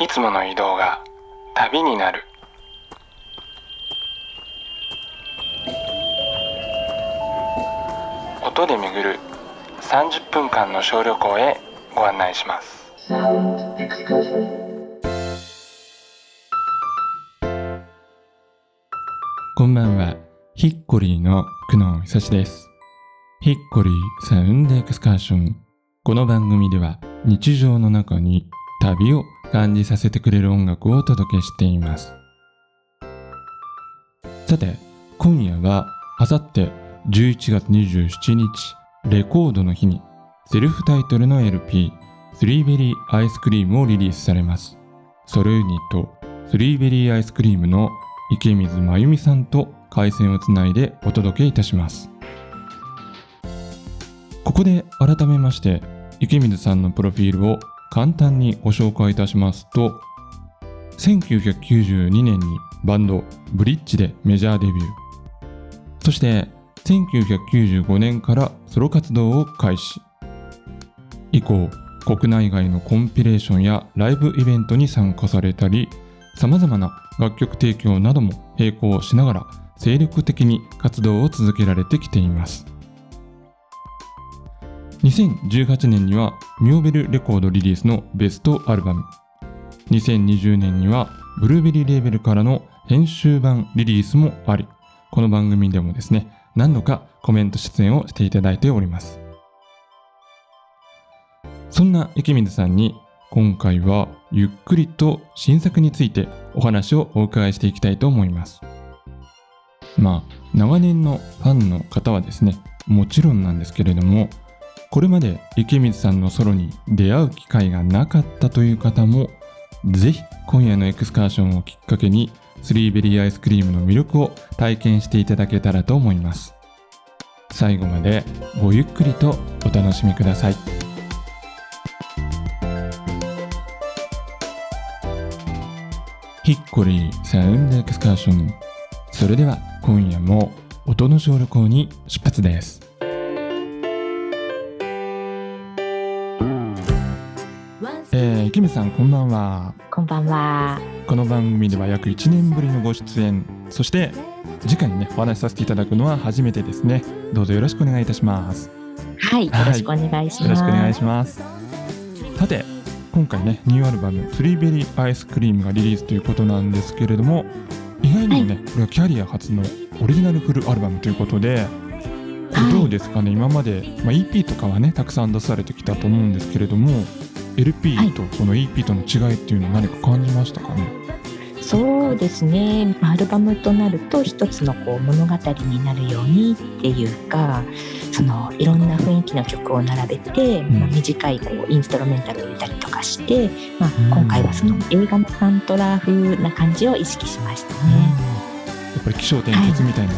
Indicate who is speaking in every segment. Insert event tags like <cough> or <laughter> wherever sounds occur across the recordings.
Speaker 1: いつもの移動が旅になる音で巡る30分間の小旅行へご案内します
Speaker 2: こんばんは、ヒッコリーの久野久志です。ヒッコリーサウンドエクスカーション。この番組では日常の中に旅を感じさせてくれる音楽をお届けしています。さて、今夜はあさって11月27日、レコードの日にセルフタイトルの LP、スリーベリーアイスクリームをリリースされます。ソロユニット、スリーベリーアイスクリームの池水真由美さんと回線をつないでお届けいたしますここで改めまして池水さんのプロフィールを簡単にご紹介いたしますと1992年にバンドブリッジでメジャーデビュー。そして1995年からソロ活動を開始。以降国内外のコンピレーションやライブイベントに参加されたり様々な楽曲提供なども並行しながら精力的に活動を続けられてきています。2018年にはミョーベルレコードリリースのベストアルバム2020年にはブルーベリーレーベルからの編集版リリースもありこの番組でもですね何度かコメント出演をしていただいておりますそんな池水さんに今回はゆっくりと新作についてお話をお伺いしていきたいと思います。まあ長年のファンの方はですねもちろんなんですけれどもこれまで池水さんのソロに出会う機会がなかったという方もぜひ今夜のエクスカーションをきっかけにスリーベリーアイスクリームの魅力を体験していただけたらと思います。最後までごゆっくりとお楽しみください。ヒッコリーサウンドエクスカーションそれでは今夜も音の小旅行に出発ですえー、キムさんこんばんは。
Speaker 3: こんばんは。
Speaker 2: この番組では約1年ぶりのご出演。そして次回にねお話しさせていただくのは初めてですね。どうぞよろしくお願いいたします。
Speaker 3: はい、よろしくお願いします。
Speaker 2: よろしくお願いします。さて今回ねニューアルバム「スリーベリーアイスクリーム」がリリースということなんですけれども意外にもね、これはキャリア初のオリジナルフルアルバムということでどうですかね、今まで、まあ、EP とかはねたくさん出されてきたと思うんですけれども LP とこの EP との違いっていうのは何か感じましたかね、
Speaker 3: そうですね。まあアルバムとなると一つのこう物語になるようにっていうか、そのいろんな雰囲気の曲を並べて、
Speaker 2: ん。
Speaker 3: まあ、短いこうインストロメンタルを入れたりとかして、まあ
Speaker 2: うん。
Speaker 3: 今回はその映画のサントラ風な感じを意識しましたね。
Speaker 2: やっぱり起承転結みたいな、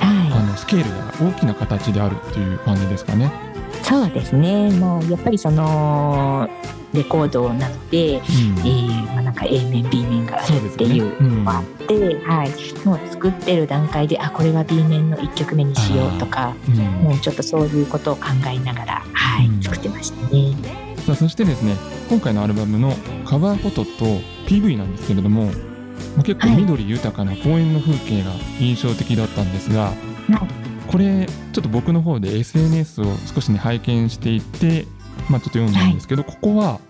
Speaker 2: あ
Speaker 3: は
Speaker 2: のスケールが大きな形であるっていう感じですかね。
Speaker 3: い、そうですね。もうやっぱりそのレコードなので、
Speaker 2: うん。
Speaker 3: えーまあなんか A 面 B 面があるってい。う
Speaker 2: うん。
Speaker 3: もあって、はい、もう作ってる段階であこれは B 面の1曲目にしようとか
Speaker 2: うん。
Speaker 3: もうちょっとそういうことを考えながら、はい
Speaker 2: うん。
Speaker 3: 作ってましたね。
Speaker 2: さあそしてですね今回のアルバムのカバーフォトと PV なんですけれども、まあ、結構
Speaker 3: はい。
Speaker 2: 緑豊かな公園の風景が印象的だったんですが、これちょっと僕の方で SNS を少しね拝見していて、まあ、ちょっと読んだんですけど、ここは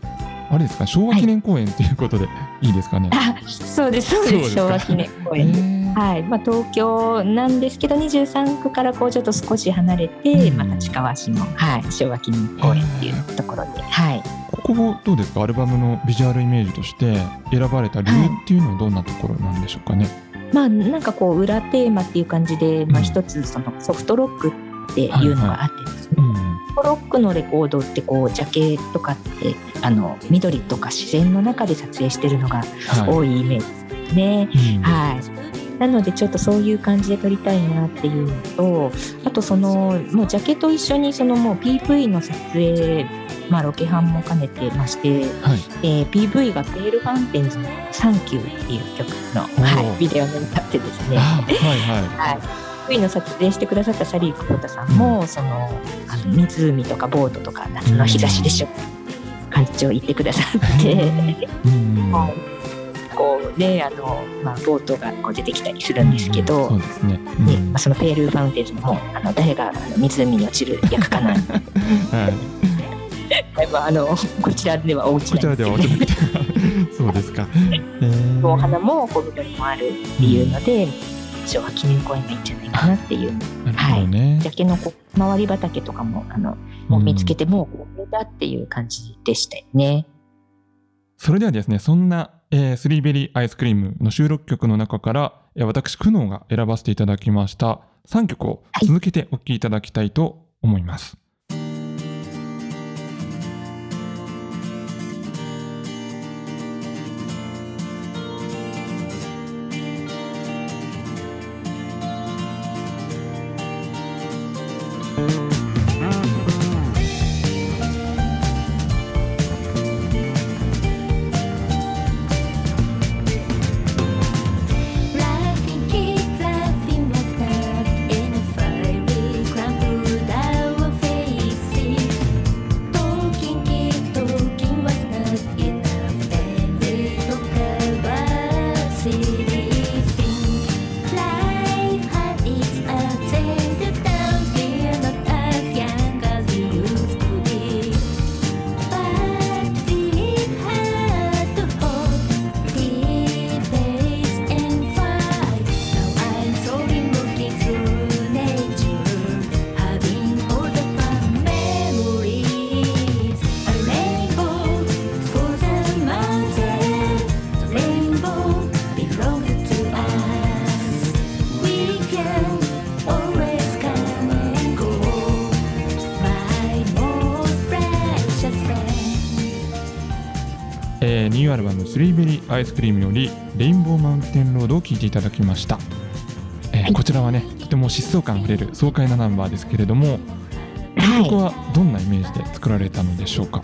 Speaker 2: あれですか？昭和記念公園ということでい。いですかね？
Speaker 3: あそうですそう
Speaker 2: です。
Speaker 3: 昭和記念公
Speaker 2: え
Speaker 3: 園。
Speaker 2: ー。
Speaker 3: はい。まあ、東京なんですけど23区からこうちょっと少し離れて、
Speaker 2: うん。
Speaker 3: まあ、立川市の、はい、昭和記念公園っていうところで、はい、
Speaker 2: ここどうですか？アルバムのビジュアルイメージとして選ばれた理由っていうのはどんなところなんでしょうかね？
Speaker 3: まあなんかこう裏テーマっていう感じで、まあ、
Speaker 2: うん。
Speaker 3: 一つそのソフトロックっていうのがあってですね、
Speaker 2: うん。
Speaker 3: ソフトロックのレコードってこうジャケとかってあの緑とか自然の中で撮影してるのが
Speaker 2: はい。
Speaker 3: 多いイメージですね。
Speaker 2: うん。
Speaker 3: はいなのでちょっとそういう感じで撮りたいなっていうのとあとそのもうジャケと一緒にそのもう PV の撮影まあロケハンも兼ねてまして、
Speaker 2: はい。
Speaker 3: えー PV がペールファンテンズの「サンキュー」っていう曲の、はい、ビデオになってですね、
Speaker 2: あはいはい。<laughs>
Speaker 3: はい、PV の撮影してくださったサリー久保田さんも、そのあの湖とかボートとか夏の日差しでしょ、会長言ってくださって、
Speaker 2: うん。
Speaker 3: はいこうねあの、まあ、ボートがこう出てきたりするんですけど、
Speaker 2: そうですね。うん
Speaker 3: でまあ、そのペールーファウンテンズもあの誰があの湖に落ちる役かな <laughs>
Speaker 2: はい。
Speaker 3: はいまあ、あのこちらでは大き
Speaker 2: こちらではおちょっとそうですか。えー
Speaker 3: お花もこう緑もあるっていうので、昭和記念公園がいいんじゃないかなっていう
Speaker 2: なるほどね。
Speaker 3: ジャケのこう周り畑とかもあのもう見つけてもうこれだっていう感じでしたよね。
Speaker 2: それではですね、そんな、えースリーベリーアイスクリームの収録曲の中から、えー私、久能が選ばせていただきました3曲を続けてお聴きいただきたいと思います。ューアルバム「スリーベリーアイスクリーム」より「レインボーマウンテンロード」を聴いていただきました、えー
Speaker 3: はい。
Speaker 2: こちらはねとても疾走感あふれる爽快なナンバーですけれどもこの曲はどんなイメージで作られたのでしょうか、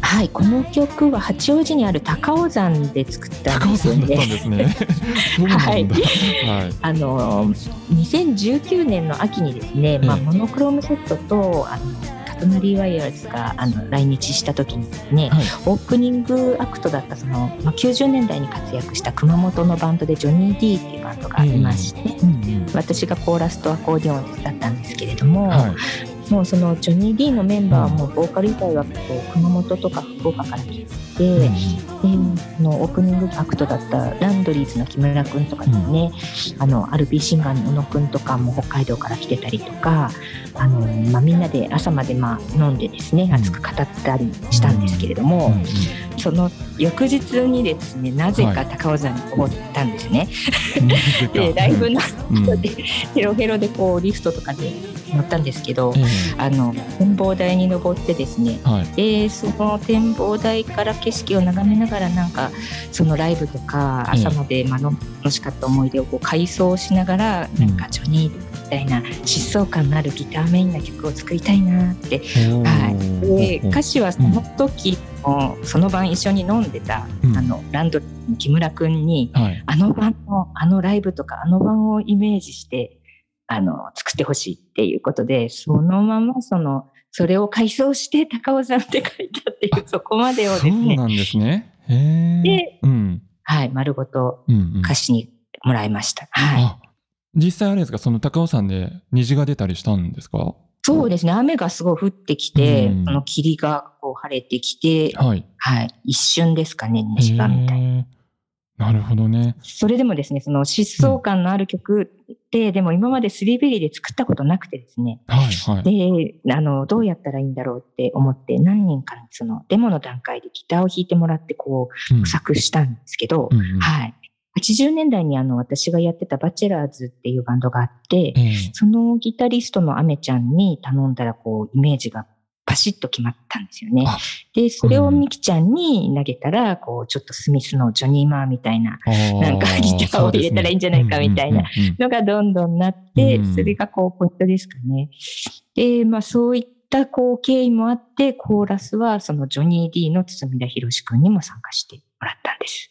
Speaker 3: はい、この曲は八王子にある高尾山で作ったんですよ
Speaker 2: さんだったん
Speaker 3: ね。
Speaker 2: ですね。<laughs>
Speaker 3: はい。
Speaker 2: はい。<laughs>
Speaker 3: あの2019年の秋にですね、まあ、
Speaker 2: ええ。
Speaker 3: モノクロームセットとあのカトナリー・ワイヤーズがあの来日した時にね、
Speaker 2: はい。
Speaker 3: オープニングアクトだったその、まあ、90年代に活躍した熊本のバンドで Johnny Dee っていうバンドがありまして、
Speaker 2: うんうん
Speaker 3: 私がコーラスとアコーディオンだったんですけれども、
Speaker 2: はい。
Speaker 3: もうその Johnny Dee のメンバーはもうボーカル以外はこう熊本とか福岡から来てて、
Speaker 2: うん。
Speaker 3: のオープニングアクトだったランドリーズの木村君とかですね、あのアルビーシンガーの宇野君とかも北海道から来てたりとかあの、まあ、みんなで朝までまあ飲んでですね
Speaker 2: ん。
Speaker 3: 熱く語ったりしたんですけれども、その翌日にですねなぜか高尾山に登ったんですね。<laughs> でライブの
Speaker 2: うん。
Speaker 3: 後でヘロヘロでこうリフトとかで乗ったんですけど
Speaker 2: え
Speaker 3: あの展望台に登ってですねでその展望台から景色を眺めながらなんかそのライブとか
Speaker 2: ええ
Speaker 3: 朝までまあの楽しかった思い出をこう回想しながら
Speaker 2: うん
Speaker 3: なん。かジョニーみたいな疾走感のあるギターメインな曲を作りたいなって。はい。で歌詞はその時もその晩一緒に飲んでた
Speaker 2: うん。
Speaker 3: あのランドの木村君に
Speaker 2: はい。
Speaker 3: あの晩のあのライブとかあの晩をイメージしてあの作ってほしいっていうことでそのままそのそれを改装して高尾山って書いたっていうそこまでをです
Speaker 2: そう
Speaker 3: ね
Speaker 2: なんですね。
Speaker 3: で
Speaker 2: うん。
Speaker 3: はい丸ごと
Speaker 2: うんうん。
Speaker 3: 歌詞にもらいました。はい。
Speaker 2: あ実際あれですか？その高尾山で虹が出たりしたんですか？
Speaker 3: そうですね。雨がすごい降ってきて、
Speaker 2: うん
Speaker 3: その霧がこう晴れてきて、
Speaker 2: はい
Speaker 3: はい。一瞬ですかね、虹がみたいな。
Speaker 2: なるほどね
Speaker 3: それでもですね、その疾走感のある曲って、でも今までスリーベリーで作ったことなくてですね。
Speaker 2: はいはい
Speaker 3: で、あの、どうやったらいいんだろうって思って、何人かにそのデモの段階でギターを弾いてもらって、こう、
Speaker 2: うん
Speaker 3: 作したんですけど、
Speaker 2: うんうん
Speaker 3: はい。80年代にあの、私がやってたバチェラーズっていうバンドがあって、
Speaker 2: ええ
Speaker 3: そのギタリストのアメちゃんに頼んだら、こう、イメージがパシッと決まったんですよね
Speaker 2: あ。
Speaker 3: で、それをミキちゃんに投げたら、こう、ちょっとスミスのジョニー・マーみたいななんかギターを入れたらいいんじゃないかみたいな
Speaker 2: うんうんうんうん
Speaker 3: のがどんどんなって
Speaker 2: うん、
Speaker 3: それがこう、ポイントですかね。で、まあ、そういったこう、経緯もあって、コーラスは、そのジョニー・ディの堤田博君にも参加してもらったんです。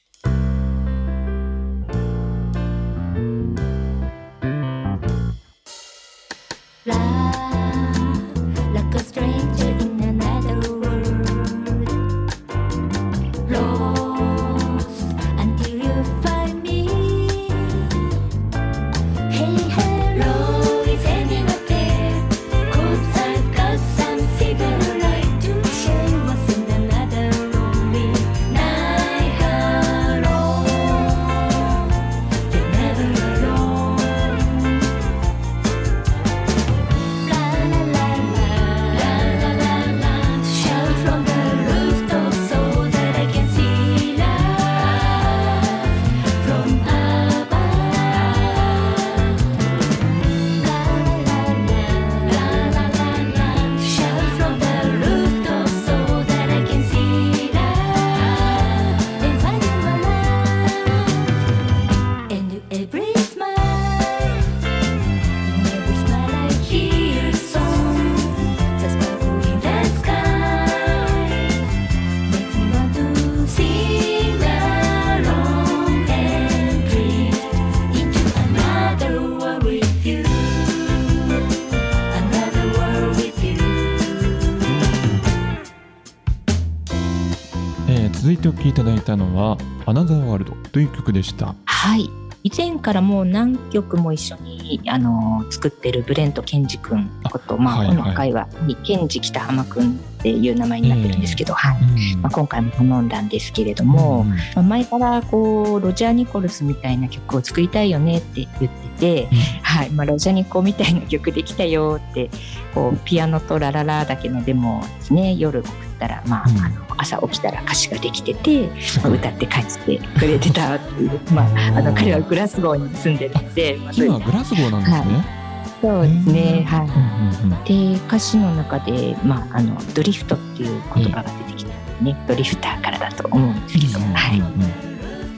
Speaker 2: きいただいたのは「アナザーワールド」という曲でした。
Speaker 3: はい以前からもう何曲も一緒にあの作ってるブレント健二君こと、まあ
Speaker 2: はいはい
Speaker 3: この回は健二北浜君っていう名前になってるんですけど、はい。
Speaker 2: うん。
Speaker 3: まあ、今回も頼んだんですけれども、まあ、前からこうロジャー・ニコルスみたいな曲を作りたいよねって言ってて、はい。まあ、ロジャー・ニコみたいな曲できたよってこうピアノとラララだけのデモをですね夜送ったら、まあ
Speaker 2: うん。
Speaker 3: あの朝起きたら歌詞ができてて、
Speaker 2: すごい
Speaker 3: 歌って返してくれてたっていう、まあ、あの彼はグラスゴーに住んでるんで、まあ、
Speaker 2: 今グラスゴーなんですね。
Speaker 3: そうですね、はい。
Speaker 2: うんうんうん。
Speaker 3: で歌詞の中で、まあ、あのドリフトっていう言葉が出てきたんでね、ドリフターからだと思うんですけど、はい、
Speaker 2: うんうん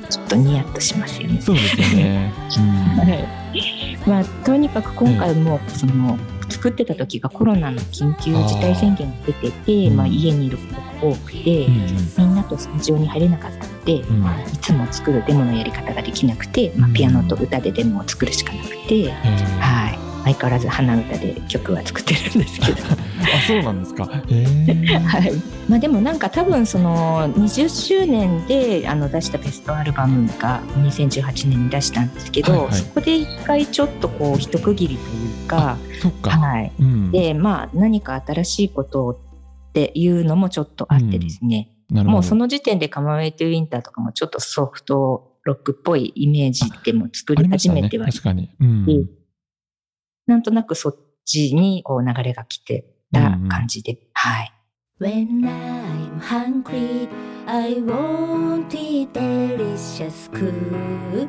Speaker 2: うん。
Speaker 3: ちょっとニヤッとしますよね。
Speaker 2: そうですよね。<laughs>
Speaker 3: はい。まあ、とにかく今回もその作ってた時がコロナの緊急事態宣言が出てて
Speaker 2: うん
Speaker 3: まあ、家にいることが多くて、
Speaker 2: うんうん。
Speaker 3: みんなとスタジオに入れなかったので、
Speaker 2: ん。
Speaker 3: まあ、いつも作るデモのやり方ができなくて、まあ、ピアノと歌でデモを作るしかなくて、はい、相変わらず鼻歌で曲は作ってるんですけど。<laughs>
Speaker 2: あそうなんですか。
Speaker 3: はいまあ、でもなんか多分その20周年であの出したベストアルバムが2018年に出したんですけど、
Speaker 2: はいはい
Speaker 3: そこで一回ちょっとこう一区切りというか、
Speaker 2: そっか。
Speaker 3: はい、
Speaker 2: うん。
Speaker 3: でまあ何か新しいことをっていうのもちょっとあってですね、
Speaker 2: なるほど。
Speaker 3: もうその時点でカマウェイトゥウィンターとかもちょっとソフトロックっぽいイメージでも作り。始めては、
Speaker 2: 確かに。うん。
Speaker 3: うんなんとなくそっちにこう流れが来てた感じで、はい。
Speaker 4: When I'm hungry, I wanted delicious cookies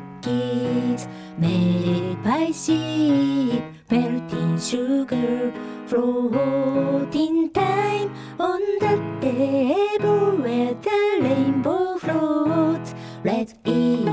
Speaker 4: made by sheep, melting sugar, floating time on the table where the rainbow floats. Let's eat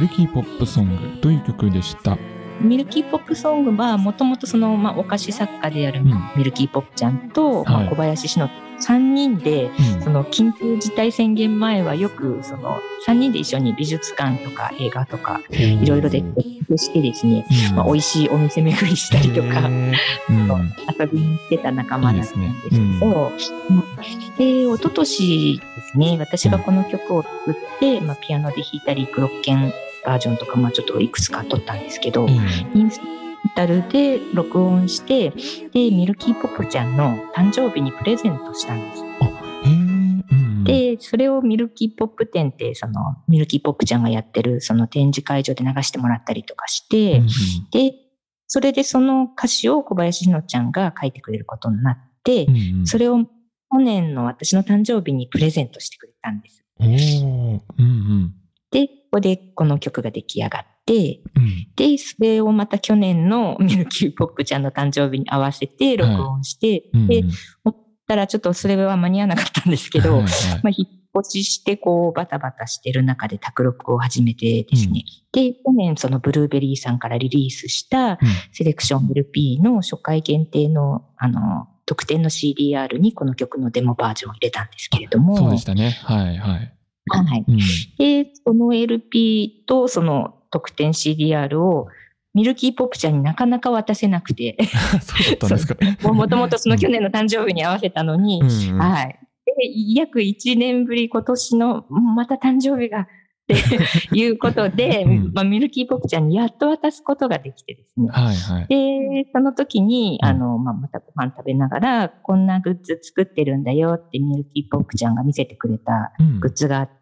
Speaker 2: ミルキーポップソングという曲でした。
Speaker 3: ミルキーポップソングはもともとその、まあ、お菓子作家である
Speaker 2: うん。
Speaker 3: ミルキーポップちゃんと、まあ
Speaker 2: はい
Speaker 3: 小林志乃3人で
Speaker 2: うん。
Speaker 3: その緊急事態宣言前はよくその3人で一緒に美術館とか映画とかいろいろでしてですね、まあ、美味しいお店巡りしたりとか。
Speaker 2: うん。
Speaker 3: 遊びに行ってた仲間なんですけど、
Speaker 2: いいですね
Speaker 3: で一昨年ですね私がこの曲を作って、まあ、ピアノで弾いたりクロッケンバージョンとか、まあ、ちょっといくつか撮ったんですけど、
Speaker 2: え
Speaker 3: インスタルで録音してでミルキーポップちゃんの誕生日にプレゼントしたんです。でそれをミルキーポップ展ってそのミルキーポップちゃんがやってるその展示会場で流してもらったりとかして、
Speaker 2: うん
Speaker 3: でそれでその歌詞を小林ひのちゃんが書いてくれることになって、
Speaker 2: うんうん。
Speaker 3: それを去年の私の誕生日にプレゼントしてくれたんです。
Speaker 2: うんうん。
Speaker 3: で、ここでこの曲が出来上がって、
Speaker 2: うん。
Speaker 3: で、それをまた去年のミルキーポップちゃんの誕生日に合わせて録音して、で
Speaker 2: うんうん、
Speaker 3: 思ったらちょっとそれは間に合わなかったんですけど、
Speaker 2: はいはい
Speaker 3: まあ、引っ越ししてこうバタバタしてる中で卓録を始めてですね、で、去年そのブルーベリーさんからリリースしたセレクション LP の初回限定のあの特典の CDR にこの曲のデモバージョンを入れたんですけれども、
Speaker 2: そうでしたね。はいはい。
Speaker 3: はい。
Speaker 2: うん
Speaker 3: で、その LP とその特典 CDR をミルキーポップちゃんになかなか渡せなくて、<laughs>
Speaker 2: そうだったんですか。<laughs>
Speaker 3: もともとその去年の誕生日に合わせたのに、
Speaker 2: うんうん
Speaker 3: はい。で、約1年ぶり今年のまた誕生日がって <laughs> いうことで、
Speaker 2: うん
Speaker 3: まあ、ミルキーポップちゃんにやっと渡すことができてですね。
Speaker 2: はいはい。
Speaker 3: で、その時に、
Speaker 2: うん
Speaker 3: あの、まあ、またご飯食べながら、こんなグッズ作ってるんだよってミルキーポップちゃんが見せてくれた
Speaker 2: うん
Speaker 3: グッズがあって、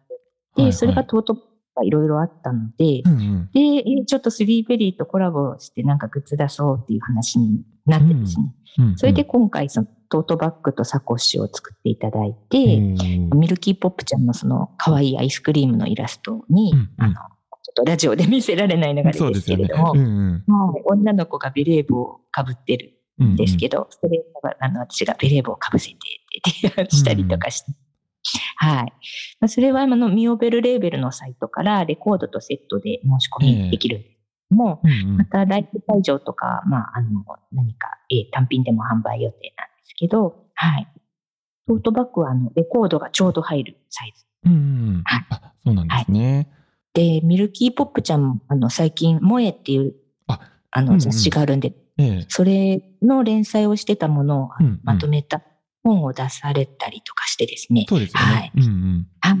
Speaker 2: はいはい。
Speaker 3: で、それがトートバかいろいろあったので、
Speaker 2: うんうん。
Speaker 3: で、えちょっとスリーベリーとコラボしてなんかグッズ出そうっていう話になってですね。
Speaker 2: うん
Speaker 3: それで今回そのトートバッグとサコッシュを作っていただいて、
Speaker 2: うん
Speaker 3: ミルキーポップちゃんのその可愛いアイスクリームのイラストに、
Speaker 2: うんうん。
Speaker 3: あの、ちょっとラジオで見せられないのがで
Speaker 2: す
Speaker 3: けれども、
Speaker 2: うんう
Speaker 3: 女の子がベレー帽をかぶってる
Speaker 2: うん
Speaker 3: んですけど、それをあの私がベレー帽をかぶせてって提案したりとかして、はい。まあ、それはあのミオベルレーベルのサイトからレコードとセットで申し込みできるんですけども、
Speaker 2: うんうん
Speaker 3: またライブ会場とか、まあ、あの、何か、えー単品でも販売予定なんですけど、はい。トートバッグはあのレコードがちょうど入るサイズ。
Speaker 2: うんうん
Speaker 3: はい
Speaker 2: あそうなんですね。
Speaker 3: で、ミルキーポップちゃんも、あの、最近、萌えっていう、
Speaker 2: あ
Speaker 3: あの、
Speaker 2: うんうん
Speaker 3: 雑誌があるんで、
Speaker 2: ええ
Speaker 3: それの連載をしてたものをまとめた本を出されたりとかしてですね。
Speaker 2: そうですよ
Speaker 3: はい。
Speaker 2: ねうんうん
Speaker 3: あ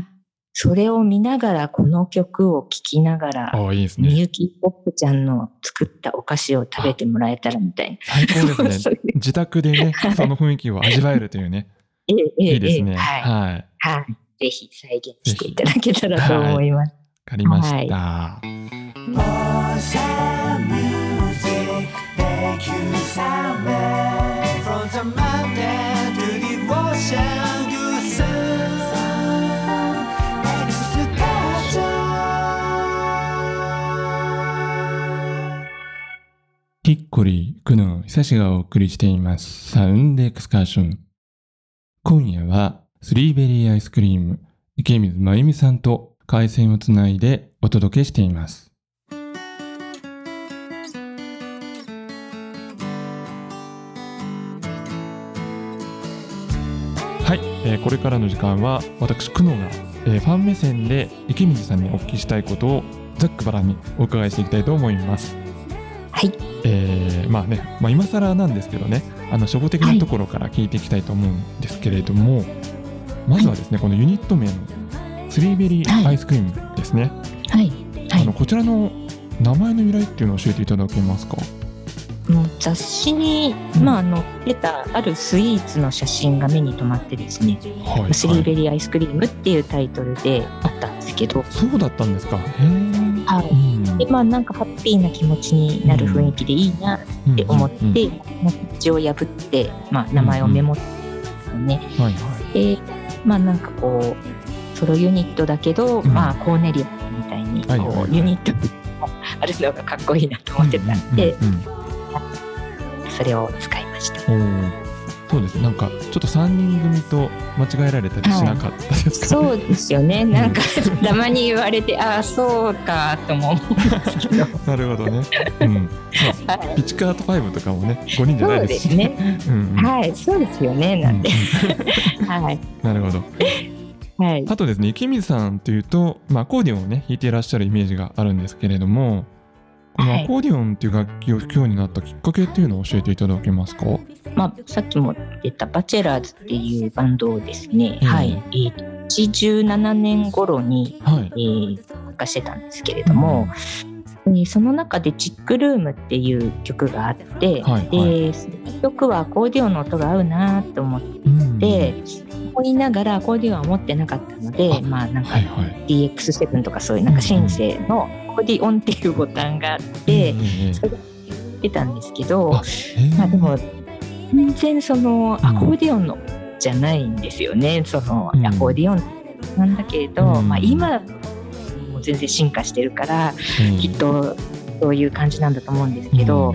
Speaker 3: それを見ながら、この曲を聴きながら、
Speaker 2: ああいいですね。
Speaker 3: みゆきポップちゃんの作ったお菓子を食べてもらえたらみたいな。
Speaker 2: 最高ですね。<laughs> 自宅でねその雰囲気を味わえるというね <laughs>
Speaker 3: ええええ
Speaker 2: いいですね。
Speaker 3: ええはい。
Speaker 2: はい。
Speaker 3: はい。ぜひ再現していただけたらと思います。
Speaker 2: わかりました。
Speaker 5: Awesome music
Speaker 2: ヒッコリー、クノン、久しがお送りしています。サウンドエクスカーション。今夜は、スリーベリーアイスクリーム、池水まゆみさんと回線をつないでお届けしています。はい、えーこれからの時間は私久野が、えーファン目線で池水さんにお聞きしたいことをざっくばらんにお伺いしていきたいと思います。
Speaker 3: はい。
Speaker 2: えーまあね、まあ、今更なんですけどねあの初歩的なところから聞いていきたいと思うんですけれども、まずはですねこのユニット名のスリーベリーアイスクリームですね、
Speaker 3: はい。はい。
Speaker 2: あの。こちらの名前の由来っていうのを教えていただけますか？
Speaker 3: もう雑誌に、まあ、載ってたあるスイーツの写真が目に留まってですね、
Speaker 2: はい、
Speaker 3: スリーベ
Speaker 2: はい
Speaker 3: リーアイスクリームっていうタイトルであったんですけど、
Speaker 2: そうだったんですか。へえ、
Speaker 3: は
Speaker 2: うん
Speaker 3: でまあなんかハッピーな気持ちになる雰囲気でいいなって思って、
Speaker 2: うんう
Speaker 3: を破って、まあ、名前をメモってですね、
Speaker 2: はいは
Speaker 3: でまあなんかこうソロユニットだけど、
Speaker 2: うん。
Speaker 3: まあコーネリアスみたいにこう、
Speaker 2: はいはい。はい
Speaker 3: ユニットがあるのがかっこいいなと思ってたんで、
Speaker 2: うんうんうん
Speaker 3: それを使いました。
Speaker 2: そうですなんかちょっと3人組と間違えられたりしなかったですか、
Speaker 3: そうですよね。なんか、<laughs> たまに言われて、ああ、そうか、とも思うんですけど。<laughs>
Speaker 2: なるほどね、うんまあ、
Speaker 3: はい
Speaker 2: ピチカート5とかもね5人じゃな
Speaker 3: そ
Speaker 2: いうでし
Speaker 3: ですすね。
Speaker 2: うんうん
Speaker 3: はい、そうですよね。なんて。<laughs> はい。
Speaker 2: なるほど
Speaker 3: はい。
Speaker 2: あとですね池水さんというと、まあ、アコーディオンをね弾いていらっしゃるイメージがあるんですけれどもアコーディオンっていう楽器を弾くようになったきっかけっていうのを教えていただけますか？
Speaker 3: まあ、さっきも出たバチェラーズっていうバンドをですね、
Speaker 2: うん。
Speaker 3: はい。えーと、87年頃に、
Speaker 2: はい。
Speaker 3: えー参加してたんですけれども、えーその中でチックルームっていう曲があって、
Speaker 2: はいはい。
Speaker 3: で、その曲はアコーディオンの音が合うなと思って、
Speaker 2: うん
Speaker 3: で思いながらアコーディオンは持ってなかったので
Speaker 2: あ
Speaker 3: まあなんか
Speaker 2: はいはい。
Speaker 3: DX7 とかそういうなんかシンセのアコーディオンっていうボタンがあって
Speaker 2: ええ
Speaker 3: それで出たんですけどまあでも全然そのアコーディオンのじゃないんですよね。その
Speaker 2: うん。
Speaker 3: アコーディオンなんだけれど、
Speaker 2: うん。
Speaker 3: まあ今もう全然進化してるから
Speaker 2: ええ
Speaker 3: きっとそういう感じなんだと思うんですけど、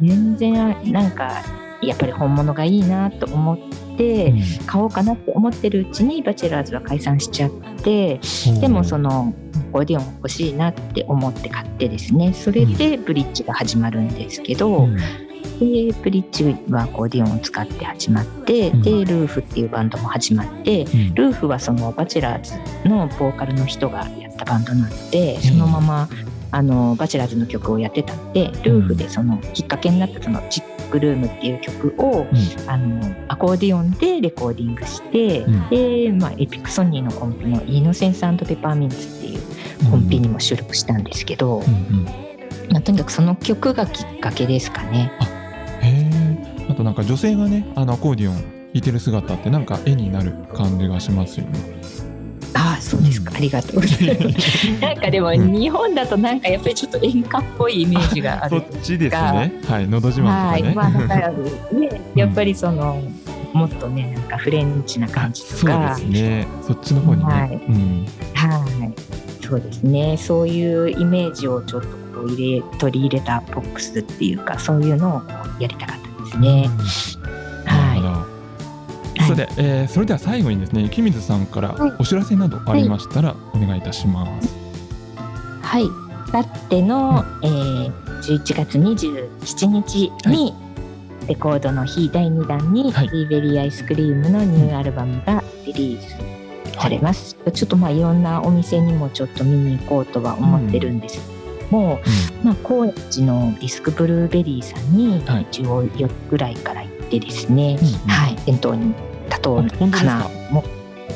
Speaker 3: 全然なんかやっぱり本物がいいなと思って、
Speaker 2: うん。
Speaker 3: 買おうかなって思ってるうちにバチェラーズは解散しちゃって
Speaker 2: う。ん
Speaker 3: でもそのアコーディオン欲しいなって思って買ってですね。それでブリッジが始まるんですけど、
Speaker 2: うん。
Speaker 3: でブリッジはアコーディオンを使って始まって、
Speaker 2: うん。
Speaker 3: でルーフっていうバンドも始まって
Speaker 2: うん。
Speaker 3: ルーフはそのバチェラーズのボーカルの人がやったバンドなのでそのままあのバチェラーズの曲をやってたのでルーフでそのきっかけになったその「チックルーム」っていう曲をあのアコーディオンでレコーディングして、
Speaker 2: うん。
Speaker 3: で、まあ、エピックソニーのコンピの「 Innocence Peppermints」っていうコンピにも収録したんですけど、
Speaker 2: うんうん。
Speaker 3: まあ、とにかくその曲がきっかけですかね。
Speaker 2: へえあとなんか女性がねあのアコーディオン弾いてる姿ってなんか絵になる感じがしますよね。
Speaker 3: ああそうですか、ありがとうございます。<laughs> なんかでも
Speaker 2: うん。
Speaker 3: 日本だとなんかやっぱりちょっと演歌っぽいイメージがあ
Speaker 2: そ
Speaker 3: る
Speaker 2: っちですね。はいのど自慢
Speaker 3: はい、
Speaker 2: とかね、
Speaker 3: まあだからねやっぱりそのもっとねなんかフレンチな感じと
Speaker 2: そうで
Speaker 3: か
Speaker 2: すね。そっちの方にね、
Speaker 3: はい。
Speaker 2: うん。
Speaker 3: はいそうですね。そういうイメージをちょっとこう入れ取り入れたポップスっていうかそういうのをこうやりたかったですね。
Speaker 2: なるほど、
Speaker 3: は
Speaker 2: それで、えーそれでは最後にですね池水さんから
Speaker 3: はい。
Speaker 2: お知らせなどありましたらお願いいたします、
Speaker 3: はい、だっての、えー、11月27日に、レコードの日第2弾に、
Speaker 2: はい。
Speaker 3: リーベリーアイスクリームのニューアルバムがリリースされます、ちょっとまあいろんなお店にもちょっと見に行こうとは思ってるんです。けども、まあ、高円寺のディスクブルーベリーさんに
Speaker 2: はい。
Speaker 3: 一応夜ぐらいから行ってですね、
Speaker 2: うんうん。
Speaker 3: はい、店頭に立とう
Speaker 2: か
Speaker 3: かなもう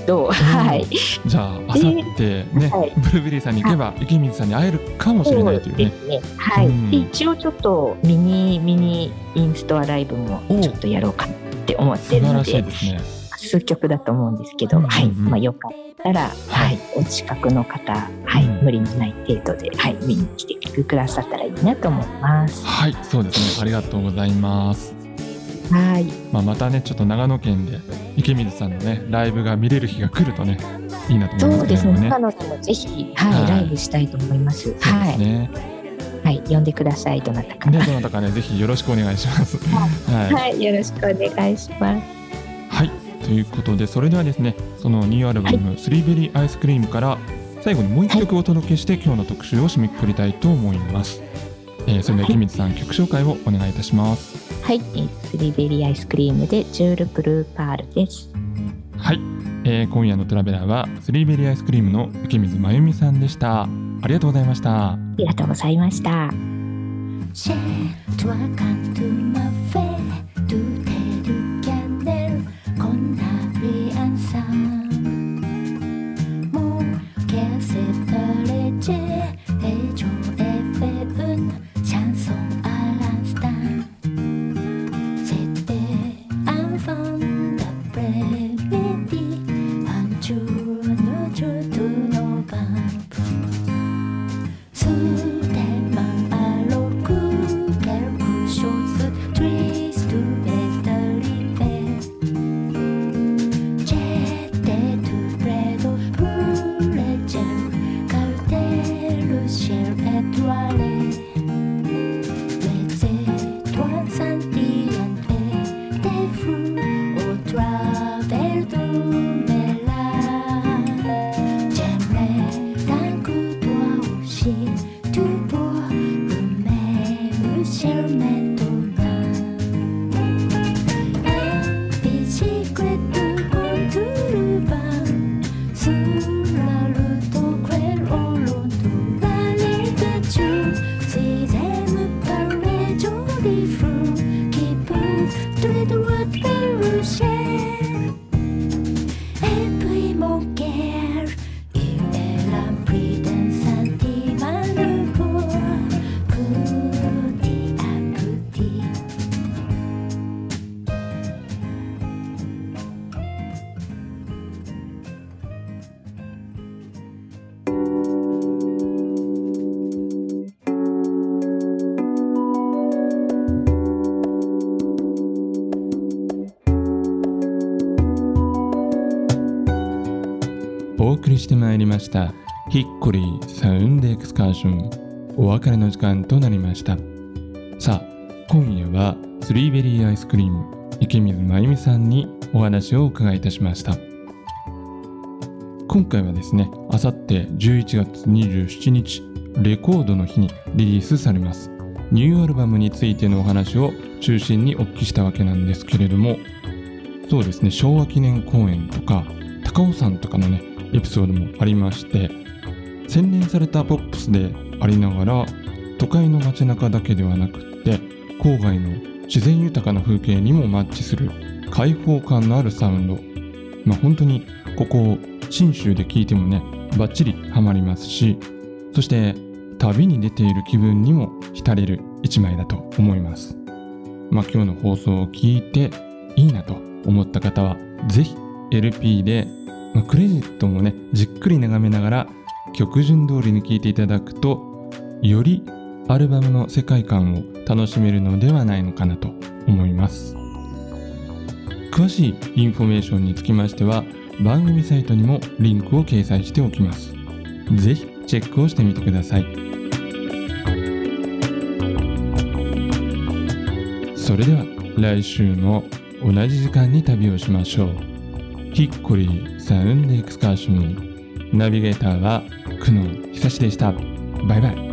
Speaker 3: どう？はい。
Speaker 2: じゃああさってね、
Speaker 3: はい。
Speaker 2: ブルーベリーさんに行けば池水さんに会えるかもしれないというね。
Speaker 3: ですね。はい。
Speaker 2: うん。
Speaker 3: で一応ちょっとミニミニインストアライブも
Speaker 2: お
Speaker 3: ちょっとやろうかなって思ってるの
Speaker 2: 素晴らしい
Speaker 3: で、
Speaker 2: ですね
Speaker 3: 数曲だと思うんですけど、
Speaker 2: うんうんうん
Speaker 3: はい。まあよかったら、はい、お近くの方、はい、
Speaker 2: うん
Speaker 3: 無理のない程度で、はい、見に来てくださったらいいなと思います。
Speaker 2: はいそうですねありがとうございます
Speaker 3: はい。
Speaker 2: まあ、またねちょっと長野県で池水さんのねライブが見れる日が来るとねいいなと思い
Speaker 3: そうですね。
Speaker 2: ますけれどもね
Speaker 3: 他のでもぜひ、はい、
Speaker 2: はい
Speaker 3: ライブしたいと思います。
Speaker 2: そうで
Speaker 3: はい。
Speaker 2: すね、
Speaker 3: はい、呼んでください。どなたか。
Speaker 2: でどなたかねぜひよろしくお願いします <laughs> はい、
Speaker 3: はい、よろしくお願いします。
Speaker 2: はい、ということでそれではですねそのニューアルバム「スリーベリーアイスクリーム」から最後にもう一曲お届けして今日の特集を締めくくりたいと思います、えーそれでは池水さん曲紹介をお願いいたします。
Speaker 3: はい、えースリーベリーアイスクリームでジュールブルーパールです。
Speaker 2: はい、えー今夜のトラベラーはスリーベリーアイスクリームの池水真由美さんでした。ありがとうございました。
Speaker 3: ありがとうございました。
Speaker 2: you, I nurtured. ました。ヒッコリーサウンドエクスカーションお別れの時間となりました。さあ今夜はスリーベリーアイスクリーム池水真由美さんにお話をお伺いいたしました。今回はですねあさって11月27日レコードの日にリリースされます。ニューアルバムについてのお話を中心にお聞きしたわけなんですけれどもそうですね昭和記念公演とか高尾山とかのねエピソードもありまして洗練されたポップスでありながら都会の街中だけではなくって郊外の自然豊かな風景にもマッチする開放感のあるサウンド。まあ本当にここ信州で聴いてもねバッチリハマりますしそして旅に出ている気分にも浸れる一枚だと思います。まあ今日の放送を聞いていいなと思った方はぜひ LP でまあクレジットもねじっくり眺めながら曲順通りに聴いていただくとよりアルバムの世界観を楽しめるのではないのかなと思います。詳しいインフォメーションにつきましては番組サイトにもリンクを掲載しておきます。ぜひチェックをしてみてください。それでは来週も同じ時間に旅をしましょう。ヒッコリーサウンドエクスカーションナビゲーターは久野久志でした。バイバイ「